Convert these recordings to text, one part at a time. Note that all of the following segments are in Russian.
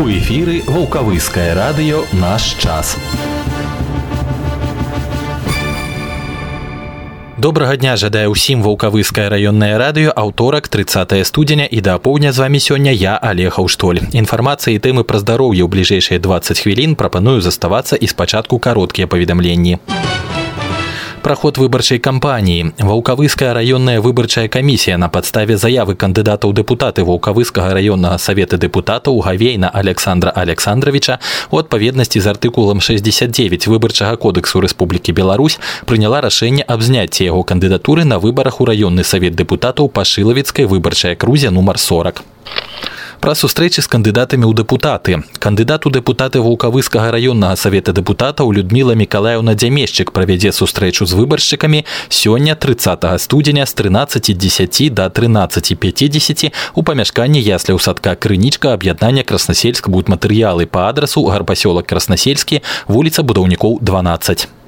У эфіры вулкавыскае радыё наш час. Добрага дня жадае ўсім вулкавыскае раённае радыё аўторак 30 студзеня і да апоўдня з вами сёння я алега ўштоль інфармацыі тэмы пра здароўе ў бліжэйшыя 20 хвілін прапаную заставацца і спачатку кароткія паведамленні праход выбарчай кампаніі ваўкавыская раённая выбарчая камісія на падставе заявы кандыдата ў дэпутаты ваўкавыскага раённага савета дэпутатаў гавейна александра александровича у адпаведнасці з артыкулам 69 выбарчага кодексу Рэспублікі Беларусь прыняла рашэнне аб зняцці яго кандыдатуры на выбарах у раённы савет дэпутатаў па шылавіцкай выбарчай акрузе нумар 40 Пра сустрэчы з кандыдатамі ў дэпутаты. Кандыдат у дэпутаты вулкавыскага раённага савета дэпутатаў людміла мікалаеўна дзямешчык правядзе сустрэчу з выбаршчыкамі сёння 30 студзеня з 1310 до 1350 у памяшканні ясля ў садка крынічка аб'яднання краснасельск будуць матэрыялы па адрасу гарпасёлак краснасельскі вуліца будаўнікоў 12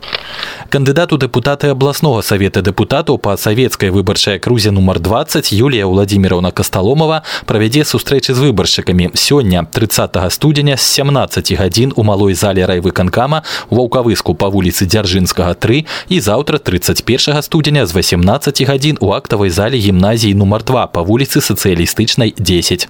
Кандыдат у дэпутаты абласнога савета дэпутатаў па савецкай выбарчай акрузе нумар 20 Юлія Владимировна Касталомова правядзе сустрэчы з выбаршчыкамі сёння 30 студзеня з 17 гадзін у малой зале райвыканкама у ваўкавыску па вуліцы дзяржынскага 3 і заўтра 31 студзеня з 18 гадзін у актавай зале гімназіі нумар 2 па вуліцы сацыялістычнай 10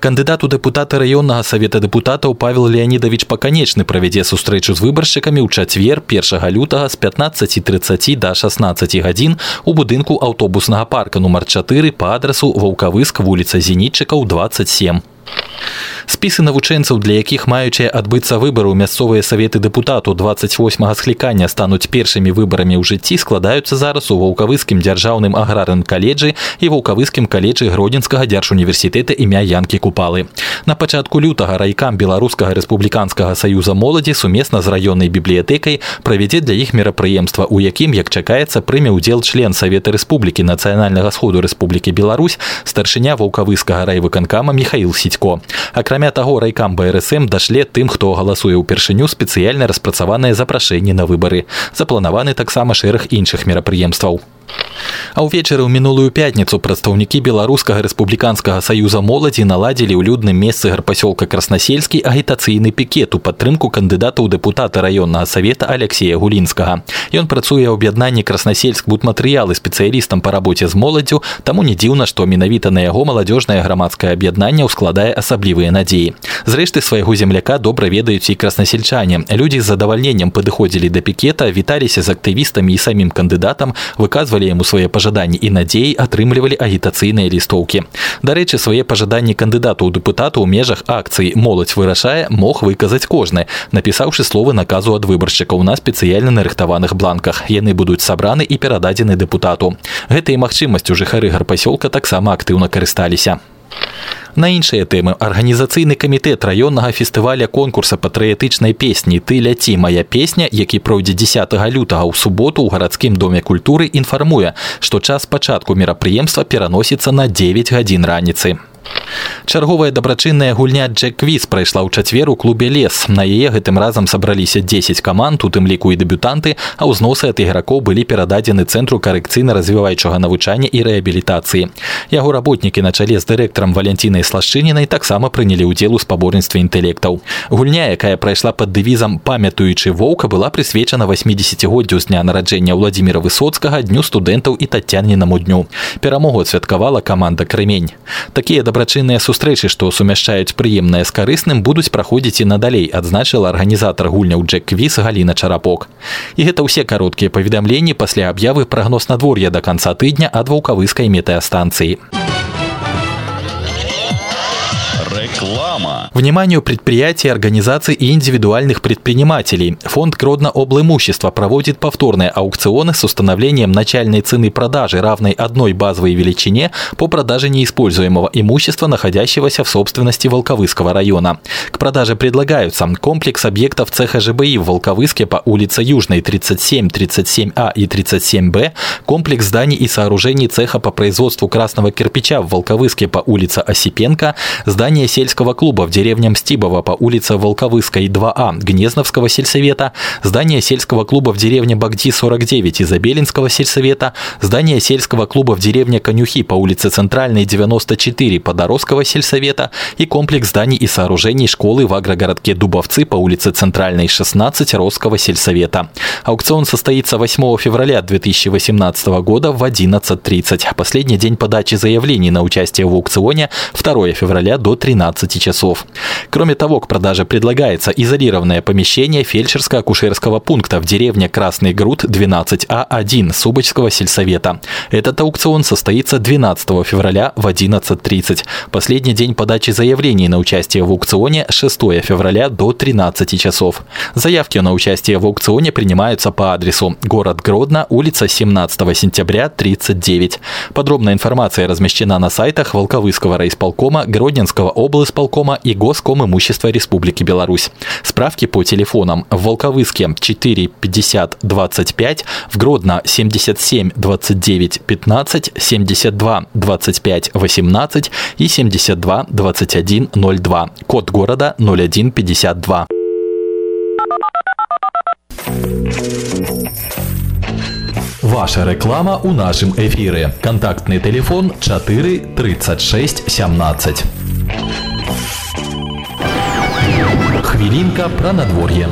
Кандыдат у дэпутаты раённага савета дэпутатаў павел леонидович паканечны правядзе сустрэчу з выбаршчыкамі ў чацвер першага лютага з 15:30 до 16 гадзін у будынку аўтобуснага парка нумар 4 па адрасу ваўкавыск вуліца зенітчыкаў 27 спісы навучэнцаў для якіх маючыя адбыцца выбары ў мясцовыя саветы дэпутату 28 склікання стануць першымі выбарамі ў жыцці складаюцца зараз у ваўкавыскім дзяржаўным аграрным каледжы і ваўкавыскім каледжы гродзенскага дзяржуніверсітэта імя янкі купалы на пачатку лютага райкам беларускага рэспубліканскага саюза моладзі сумесна з раённай бібліятэкай правядзе для іх мерапрыемства у якім як чакаецца прыме ўдзел член савета рэспублікі нацыянальнага сходу рэспублікі Беларусь старшыня ваўкавыскага райвыканкама михаил сідько акрамя акрамя таго райкам брсм дашле тым хто галасуе ўпершыню спецыяльна распрацаваныя запрашэнні на выбары запланаваны таксама шэраг іншых мерапрыемстваў А ўвечары ў мінулую пятніцу прадстаўнікі беларускага рэспубліканскага саюза моладзі наладзілі ў людным месцы гарпасёлка краснасельскі агітацыйны пікет у падтрымку кандыдата ў дэпутата раённага савета Алексея гулінскага. Ён працуе ў аб'яднанні краснасельск будматэрыялы спецыялістам па рабоце з моладдзю, таму не дзіўна, што менавіта на яго маладзёжнае грамадскае аб'яднанне ўскладае асаблівыя надзеі. Зрэшты свайго земляка добра ведаюць і краснасельчане. Людзі з задавальненнем падыходзілі да пікета, віталіся з актывістамі і самім кандыдатам, выказвалі выказвалі яму свае пажаданні і надзеі атрымлівалі агітацыйныя лістоўкі. Дарэчы, свае пажаданні кандыдату ў дэпутату ў межах акцыі моладзь вырашае мог выказаць кожны, напісаўшы словы наказу ад выбаршчыкаў на спецыяльна нарыхтаваных бланках. Яны будуць сабраны і перададзены дэпутату. Гэтай магчымасцю жыхары гарпасёлка таксама актыўна карысталіся. На іншыя тэмы. Арганізацыйны камітэт раённага фестываля конкурса патрыятычнай песні ты ляці моя песня які пройдзе 10 лютага ў суботу ў гарадскім доме культуры інфармуе што час пачатку мерапрыемства пераносіцца на 9 гадзін раніцы Чарговая дабрачынная гульня Джек-квіз прайшла ў чацвер у клубе лес. На яе гэтым разам сабраліся 10 каманд, у тым ліку і дэбютанты, а ўзносы ад ігракоў былі перададзены цэнтру карэкцыйна-развіваючага навучання і рэабілітацыі. Яго работнікі на чале з дырэктарам Валянцінай Слашчынінай таксама прынялі ўдзел у спаборніцтве інтэлектаў. Гульня, якая прайшла пад дэвізам памятуючы воўка была прысвечана 80годдзю з дня нараджэння Владзіміра высоцкага дню студэнтаў і тацяннінаму дню. Перамогу адсвяткавала каманда крымень. Такія дабрачынныя сустрэчы што сумяшчаюць прыемнае з карысным будуць праходзіць і надалей адзначыла арганізатар гульняў джек квіз галіна чарапок. І гэта ўсе кароткія паведамленні пасля аб'явы прагноз надвор'я да канца тыдня ад ваўкавыскай метэастанцыі Реклама. Вниманию предприятий, организаций и индивидуальных предпринимателей. Фонд Гродно-Облимущества проводит повторные аукционы с установлением начальной цены продажи, равной одной базовой величине по продаже неиспользуемого имущества, находящегося в собственности Волковыского района. К продаже предлагаются комплекс объектов цеха ЖБИ в Волковыске по улице Южной 37, 37А и 37Б, комплекс зданий и сооружений цеха по производству красного кирпича в Волковыске по улице Осипенко, здание сельского клуба в деревне Мстибово по улице Волковыской, 2А, Гнезновского сельсовета, здание сельского клуба в деревне Багди, 49, Изобелинского сельсовета, здание сельского клуба в деревне Конюхи по улице Центральной, 94, Подоросского сельсовета и комплекс зданий и сооружений школы в агрогородке Дубовцы по улице Центральной, 16, Росского сельсовета. Аукцион состоится 8 февраля 2018 года в 11.30. Последний день подачи заявлений на участие в аукционе 2 февраля до 13 часов. Кроме того, к продаже предлагается изолированное помещение фельдшерско-акушерского пункта в деревне Красный Груд 12А1 Субочского сельсовета. Этот аукцион состоится 12 февраля в 11.30. Последний день подачи заявлений на участие в аукционе 6 февраля до 13 часов. Заявки на участие в аукционе принимаются по адресу город Гродно, улица 17 сентября, 39. Подробная информация размещена на сайтах Волковыского райисполкома, Гродненского облсполкома и Госком имущества Республики Беларусь. Справки по телефонам в Волковыске 4 50 25, в Гродно 77 29 15, 72 25 18 и 72 21 02. Код города 0152. Ваша реклама у нашым эфиры. Контактный телефон 4 36 17. Хвилинка про надворье.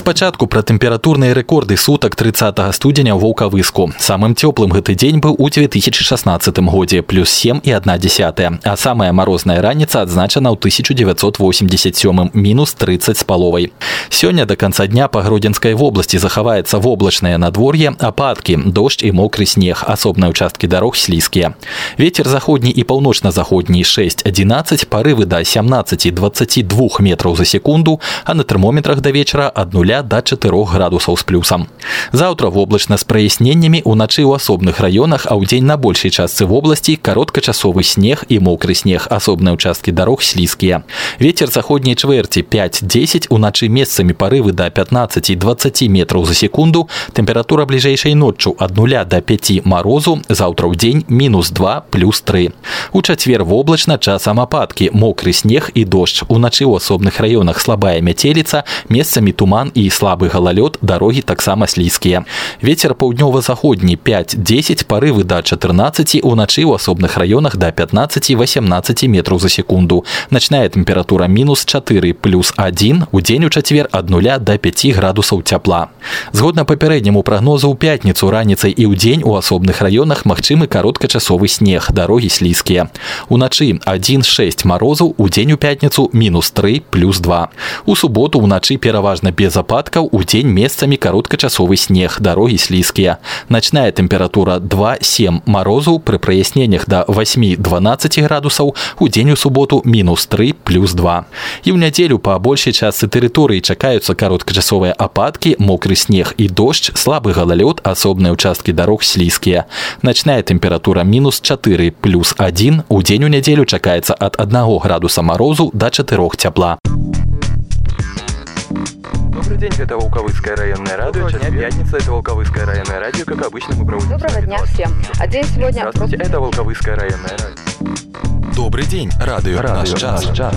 Спачатку пра тэмпературныя рэкорды сутак 30 студзеня ў ваўкавыску. Самым цёплым гэты дзень быў у 2016 годзе плюс 7 і 1 десятая, а самая марозная раніца адзначана ў 1987 мінус 30 з паловай. Сёння до конца дня па гродзенскай вобласці захаваецца воблачнае надвор'е, ападкі, дождж і мокры снег, асобныя ўчасткі дарог слізкія. Вецер заходні і паўночна-заходні 6-11, парывы да 17-22 метраў за секунду, а на тэрмометрах да вечара ад 0 0 до 4 градусаў з плюсам. Заўтра воблачна з праясненнямі ўначы ў асобных раёнах, а ў дзень на большай частцы вобласці кароткачасовы снег і мокры снег, асобныя ўчасткі дарог слізкія. Вецер заходняй чвэрці 5-10 уначы месцамі парывы да 15-20 метраў за секунду, тэмпература бліжэйшай ноччу ад 0 до 5 марозу, заўтра ў дзень мінус 2 плюс 3. У чацвер воблачна часам ападкі, мокры снег і дождж. Уначы ў асобных раёнах слабая мяцеліца, месцамі туман і слабы галалёд дарогі таксама слізкія ветер паўднёва-заходні 5-10 парывы да 14 уначы ў асобных раёнах да 15-18 метров за секунду начная тэмпература мінус 4 плюс 1 у дзень у чацвер ад 0 до 5 градусаў цяпла згодна папярэдняму прагнозу ў пятніцу раніцай і ў дзень у асобных раёнах магчымы кароткачасовы снег дарогі слізкія уначы 1-6 марозу у дзень у пятніцу мінус 3 плюс 2 у суботу ўначы пераважна без ападкаў ападкаў у дзень месцамі кароткачасовы снег дарогі слізкія начная тэмпература 2-7 марозу пры праясненнях до 8-12 градусаў у дзень у суботу мінус 3 плюс 2 і ў нядзелю па большай частцы тэрыторыі чакаюцца кароткачасовыя ападкі мокры снег і дождж слабы галалёд асобныя ўчасткі дарог слізкія начная тэмпература мінус 4 плюс 1 у дзень у нядзелю чакаецца ад 1 градуса марозу до 4 цяпла Добрый день, это Волковыцкое районное радио. Сейчас пятница, это Волковыцкое районное радио. Как обычно, мы проводим... Доброго дня всем. А день сегодня... Здравствуйте, это Волковыцкое районное радио. Добрый день, радио, радио наш час. Наш час.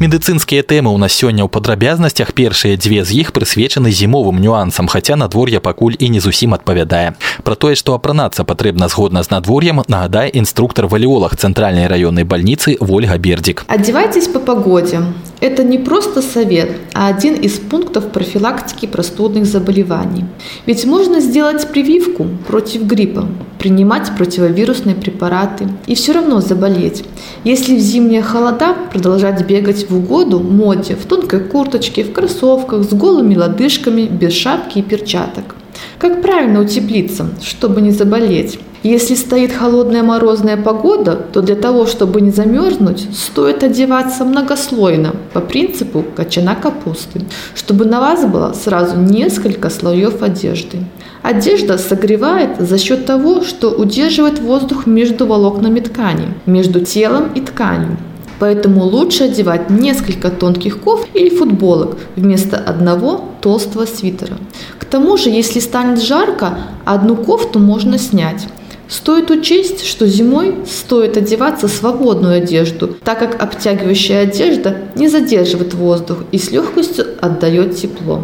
Медыцынскія тэмы ў нас сёння ў падрабязнасцях першыя дзве з іх прысвечаны зімовым нюансам, хаця надвор'е пакуль і не зусім адпавядае. Пра тое, што апранацца патрэбна згодна з надвор'ем, нагадае інструктор валіолог цэнтральнай раённай бальніцы Вольга Бердзік. Одевайтесь по погоде. Это не просто совет, а один из пунктов профилактики простудных заболеваний. Ведь можно сделать прививку против гриппа, принимать противовирусные препараты и все равно заболеть. Если в зимние холода продолжать бегать в угоду моде, в тонкой курточке, в кроссовках, с голыми лодыжками, без шапки и перчаток. Как правильно утеплиться, чтобы не заболеть? Если стоит холодная морозная погода, то для того, чтобы не замерзнуть, стоит одеваться многослойно, по принципу кочана капусты, чтобы на вас было сразу несколько слоев одежды. Одежда согревает за счет того, что удерживает воздух между волокнами ткани, между телом и тканью. Поэтому лучше одевать несколько тонких кофт или футболок вместо одного толстого свитера. К тому же, если станет жарко, одну кофту можно снять. Стоит учесть, что зимой стоит одеваться свободную одежду, так как обтягивающая одежда не задерживает воздух и с легкостью отдает тепло.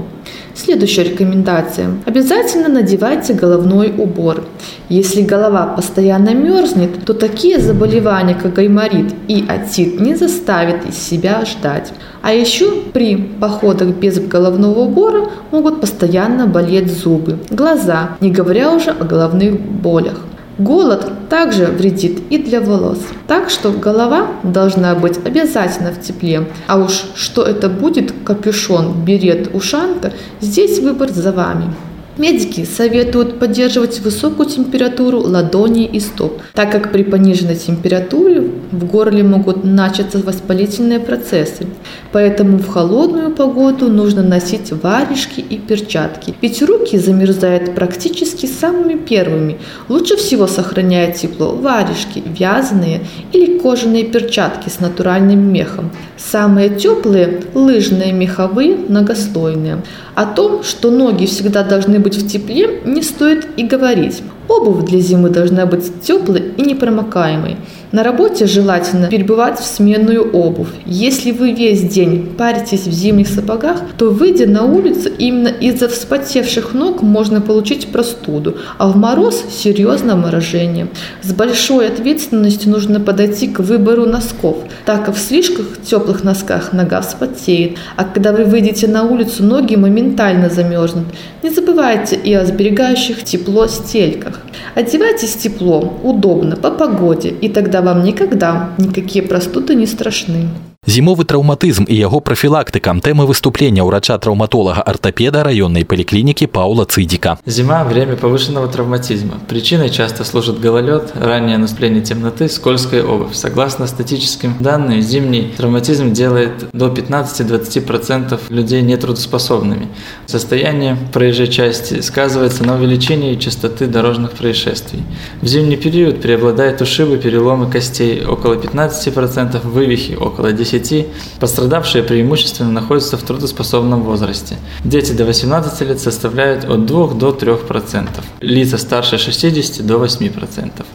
Следующая рекомендация. Обязательно надевайте головной убор. Если голова постоянно мерзнет, то такие заболевания, как гайморит и отит, не заставят из себя ждать. А еще при походах без головного убора могут постоянно болеть зубы, глаза, не говоря уже о головных болях. Голод также вредит и для волос. Так что голова должна быть обязательно в тепле. А уж что это будет, капюшон, берет, ушанка, здесь выбор за вами. Медики советуют поддерживать высокую температуру ладоней и стоп, так как при пониженной температуре в горле могут начаться воспалительные процессы. Поэтому в холодную погоду нужно носить варежки и перчатки, ведь руки замерзают практически самыми первыми. Лучше всего сохраняют тепло варежки, вязаные или кожаные перчатки с натуральным мехом. Самые теплые – лыжные меховые многослойные. О том, что ноги всегда должны быть в тепле, не стоит и говорить. Обувь для зимы должна быть теплой и непромокаемой. На работе желательно перебывать в сменную обувь. Если вы весь день паритесь в зимних сапогах, то выйдя на улицу именно из-за вспотевших ног можно получить простуду, а в мороз – серьезное морожение. С большой ответственностью нужно подойти к выбору носков, так как в слишком теплых носках нога вспотеет, а когда вы выйдете на улицу, ноги моментально замерзнут. Не забывайте и о сберегающих тепло стельках. Одевайтесь тепло, удобно, по погоде, и тогда вам никогда никакие простуды не страшны. Зімовы траўматызм і яго прафілактыка тэмы выступлення ўрача-траўматолага ортопеда районной поликлиники Паула Цидика. Зима – время повышенного травматизма. Причиной часто служит гололед, раннее наступление темноты, скользкая обувь. Согласно статическим данным, зимний травматизм делает до 15-20% людей нетрудоспособными. Состояние проезжей части сказывается на увеличении частоты дорожных происшествий. В зимний период преобладают ушибы, переломы костей около 15%, вывихи около 10%, 10, пострадавшие преимущественно находятся в трудоспособном возрасте. Дети до 18 лет составляют от 2 до 3%, лица старше 60 до 8%.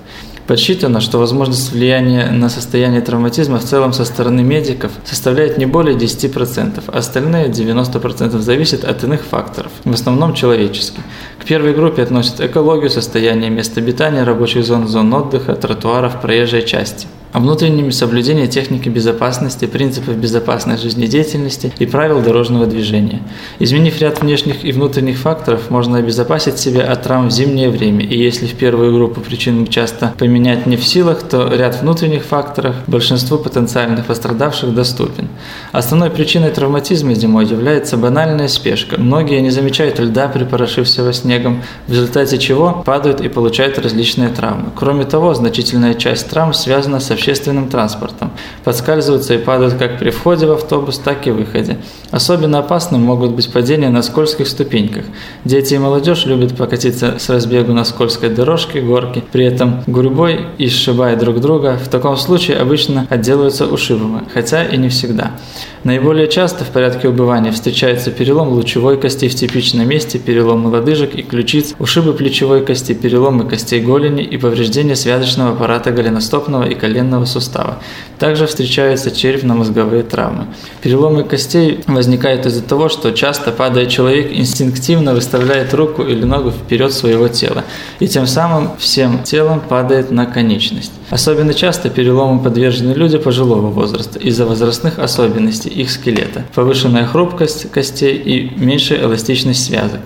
Подсчитано, что возможность влияния на состояние травматизма в целом со стороны медиков составляет не более 10%, а остальные 90% зависят от иных факторов, в основном человеческих. К первой группе относят экологию, состояние мест обитания, рабочих зон, зон отдыха, тротуаров, проезжей части о внутреннем соблюдении техники безопасности, принципов безопасной жизнедеятельности и правил дорожного движения. Изменив ряд внешних и внутренних факторов, можно обезопасить себя от травм в зимнее время, и если в первую группу причин часто поменять не в силах, то ряд внутренних факторов большинству потенциальных пострадавших доступен. Основной причиной травматизма зимой является банальная спешка. Многие не замечают льда, припорошившего снегом, в результате чего падают и получают различные травмы. Кроме того, значительная часть травм связана со общественным транспортом. Подскальзываются и падают как при входе в автобус, так и выходе. Особенно опасным могут быть падения на скользких ступеньках. Дети и молодежь любят покатиться с разбегу на скользкой дорожке, горке, при этом гурьбой и сшибая друг друга. В таком случае обычно отделываются ушибами, хотя и не всегда. Наиболее часто в порядке убывания встречается перелом лучевой кости в типичном месте, переломы лодыжек и ключиц, ушибы плечевой кости, переломы костей голени и повреждение связочного аппарата голеностопного и коленного сустава. Также встречаются черепно-мозговые травмы. Переломы костей возникают из-за того, что часто падая человек инстинктивно выставляет руку или ногу вперед своего тела и тем самым всем телом падает на конечность. Особенно часто переломы подвержены люди пожилого возраста из-за возрастных особенностей их скелета, повышенная хрупкость костей и меньшая эластичность связок.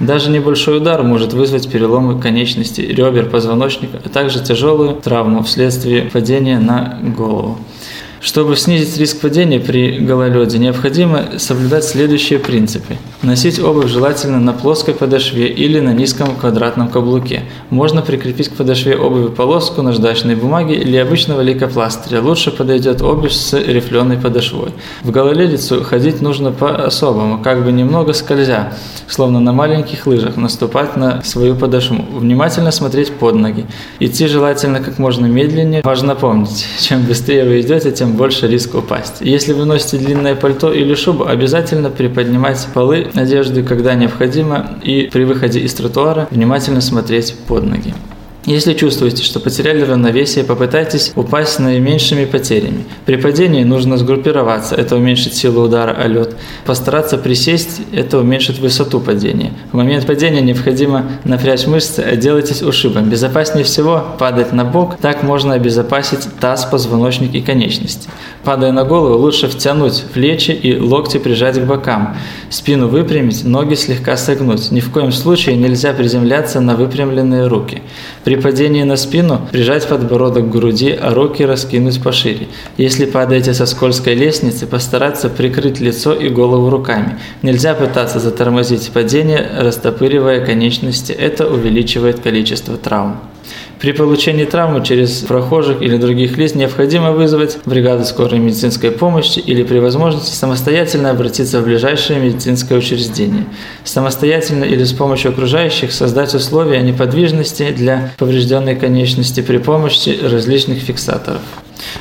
Даже небольшой удар может вызвать переломы конечностей, ребер, позвоночника, а также тяжелую травму вследствие падения на голову. Чтобы снизить риск падения при гололеде, необходимо соблюдать следующие принципы. Носить обувь желательно на плоской подошве или на низком квадратном каблуке. Можно прикрепить к подошве обуви полоску наждачной бумаги или обычного лейкопластыря. Лучше подойдет обувь с рифленой подошвой. В гололедицу ходить нужно по-особому, как бы немного скользя, словно на маленьких лыжах, наступать на свою подошву. Внимательно смотреть под ноги. Идти желательно как можно медленнее. Важно помнить, чем быстрее вы идете, тем больше риск упасть. Если вы носите длинное пальто или шубу, обязательно приподнимать полы одежды, когда необходимо, и при выходе из тротуара внимательно смотреть под ноги. Если чувствуете, что потеряли равновесие, попытайтесь упасть с наименьшими потерями. При падении нужно сгруппироваться, это уменьшит силу удара о лед. Постараться присесть, это уменьшит высоту падения. В момент падения необходимо напрячь мышцы, отделайтесь ушибом. Безопаснее всего падать на бок, так можно обезопасить таз, позвоночник и конечности. Падая на голову, лучше втянуть плечи и локти прижать к бокам. Спину выпрямить, ноги слегка согнуть. Ни в коем случае нельзя приземляться на выпрямленные руки. При падении на спину прижать подбородок к груди, а руки раскинуть пошире. Если падаете со скользкой лестницы, постараться прикрыть лицо и голову руками. Нельзя пытаться затормозить падение, растопыривая конечности. Это увеличивает количество травм. При получении травмы через прохожих или других лиц необходимо вызвать бригаду скорой медицинской помощи или при возможности самостоятельно обратиться в ближайшее медицинское учреждение. Самостоятельно или с помощью окружающих создать условия неподвижности для поврежденной конечности при помощи различных фиксаторов.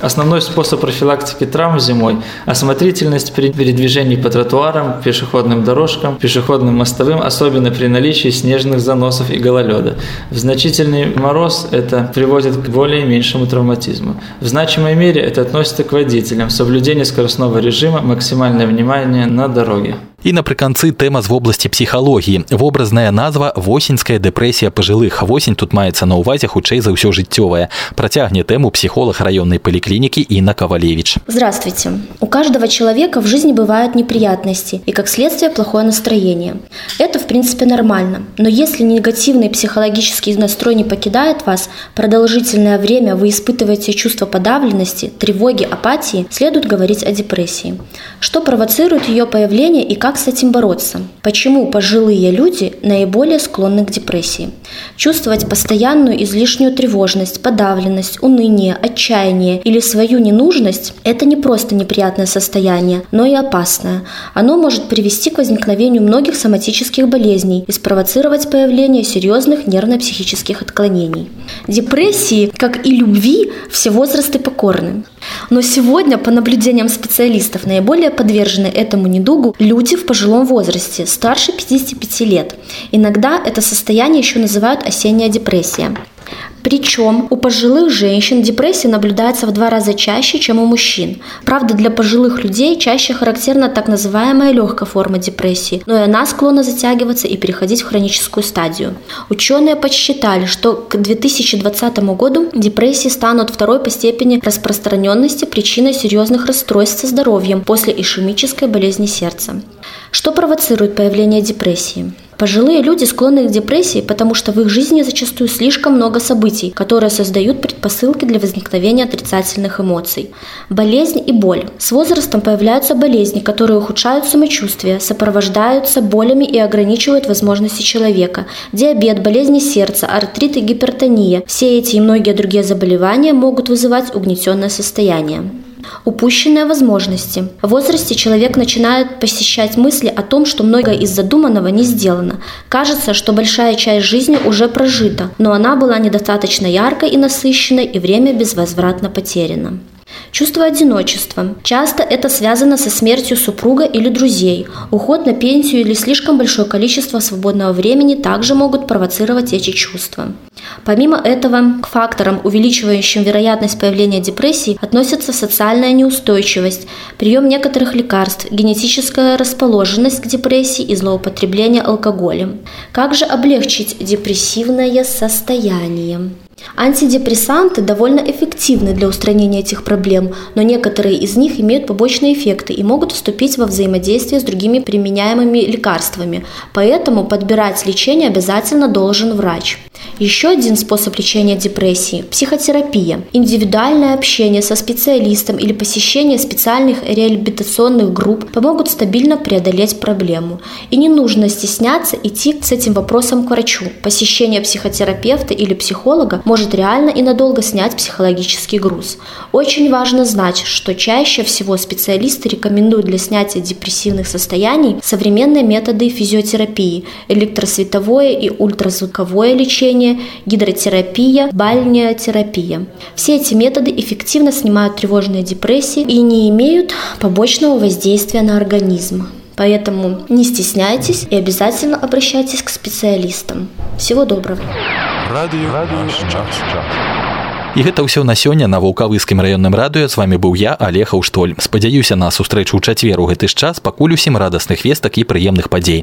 Основной способ профилактики травм зимой – осмотрительность при передвижении по тротуарам, пешеходным дорожкам, пешеходным мостовым, особенно при наличии снежных заносов и гололеда. В значительный мороз это приводит к более меньшему травматизму. В значимой мере это относится к водителям, соблюдение скоростного режима, максимальное внимание на дороге. І напрыканцы тэма з вобласці псіхалогіі вобразная назва восеньская дэпрэсія пажылых восень тут маецца на ўвазе хутчэй за ўсё жыццёвае працягне тэму психолог районной поликлиники Инна Ковалевич Здравствуйте у каждого человека в жизни бывают неприятности и как следствие плохое настроение это в принципе нормально но если негативный психологический настрой не покидает вас продолжительное время вы испытываете чувство подавленности тревоги апатии следует говорить о депрессии что провоцирует ее появление и как как с этим бороться? Почему пожилые люди наиболее склонны к депрессии? Чувствовать постоянную излишнюю тревожность, подавленность, уныние, отчаяние или свою ненужность – это не просто неприятное состояние, но и опасное. Оно может привести к возникновению многих соматических болезней и спровоцировать появление серьезных нервно-психических отклонений. Депрессии, как и любви, все возрасты покорны. Но сегодня, по наблюдениям специалистов, наиболее подвержены этому недугу люди в пожилом возрасте, старше 55 лет. Иногда это состояние еще называют осенняя депрессия. Причем у пожилых женщин депрессия наблюдается в два раза чаще, чем у мужчин. Правда, для пожилых людей чаще характерна так называемая легкая форма депрессии, но и она склонна затягиваться и переходить в хроническую стадию. Ученые подсчитали, что к 2020 году депрессии станут второй по степени распространенности причиной серьезных расстройств со здоровьем после ишемической болезни сердца. Что провоцирует появление депрессии? Пожилые люди склонны к депрессии, потому что в их жизни зачастую слишком много событий, которые создают предпосылки для возникновения отрицательных эмоций. Болезнь и боль. С возрастом появляются болезни, которые ухудшают самочувствие, сопровождаются болями и ограничивают возможности человека. Диабет, болезни сердца, артрит и гипертония. Все эти и многие другие заболевания могут вызывать угнетенное состояние. Упущенные возможности. В возрасте человек начинает посещать мысли о том, что многое из задуманного не сделано. Кажется, что большая часть жизни уже прожита, но она была недостаточно яркой и насыщенной, и время безвозвратно потеряно. Чувство одиночества. Часто это связано со смертью супруга или друзей. Уход на пенсию или слишком большое количество свободного времени также могут провоцировать эти чувства. Помимо этого, к факторам, увеличивающим вероятность появления депрессии, относятся социальная неустойчивость, прием некоторых лекарств, генетическая расположенность к депрессии и злоупотребление алкоголем. Как же облегчить депрессивное состояние? Антидепрессанты довольно эффективны для устранения этих проблем, но некоторые из них имеют побочные эффекты и могут вступить во взаимодействие с другими применяемыми лекарствами, поэтому подбирать лечение обязательно должен врач. Еще один способ лечения депрессии – психотерапия. Индивидуальное общение со специалистом или посещение специальных реабилитационных групп помогут стабильно преодолеть проблему. И не нужно стесняться идти с этим вопросом к врачу. Посещение психотерапевта или психолога может реально и надолго снять психологический груз. Очень важно знать, что чаще всего специалисты рекомендуют для снятия депрессивных состояний современные методы физиотерапии, электросветовое и ультразвуковое лечение, гидротерапия, бальнеотерапия. Все эти методы эффективно снимают тревожные депрессии и не имеют побочного воздействия на организм. Поэтому не стесняйтесь и обязательно обращайтесь к специалистам. Всего доброго! радыё наш час. І гэта ўсё на сёння на вулкавыскім раённым радыё з вами быў я алега ўштоль спадзяюся на сустрэчу ў чацвер у гэты ж час пакуль усім радасных вестак і прыемных падзей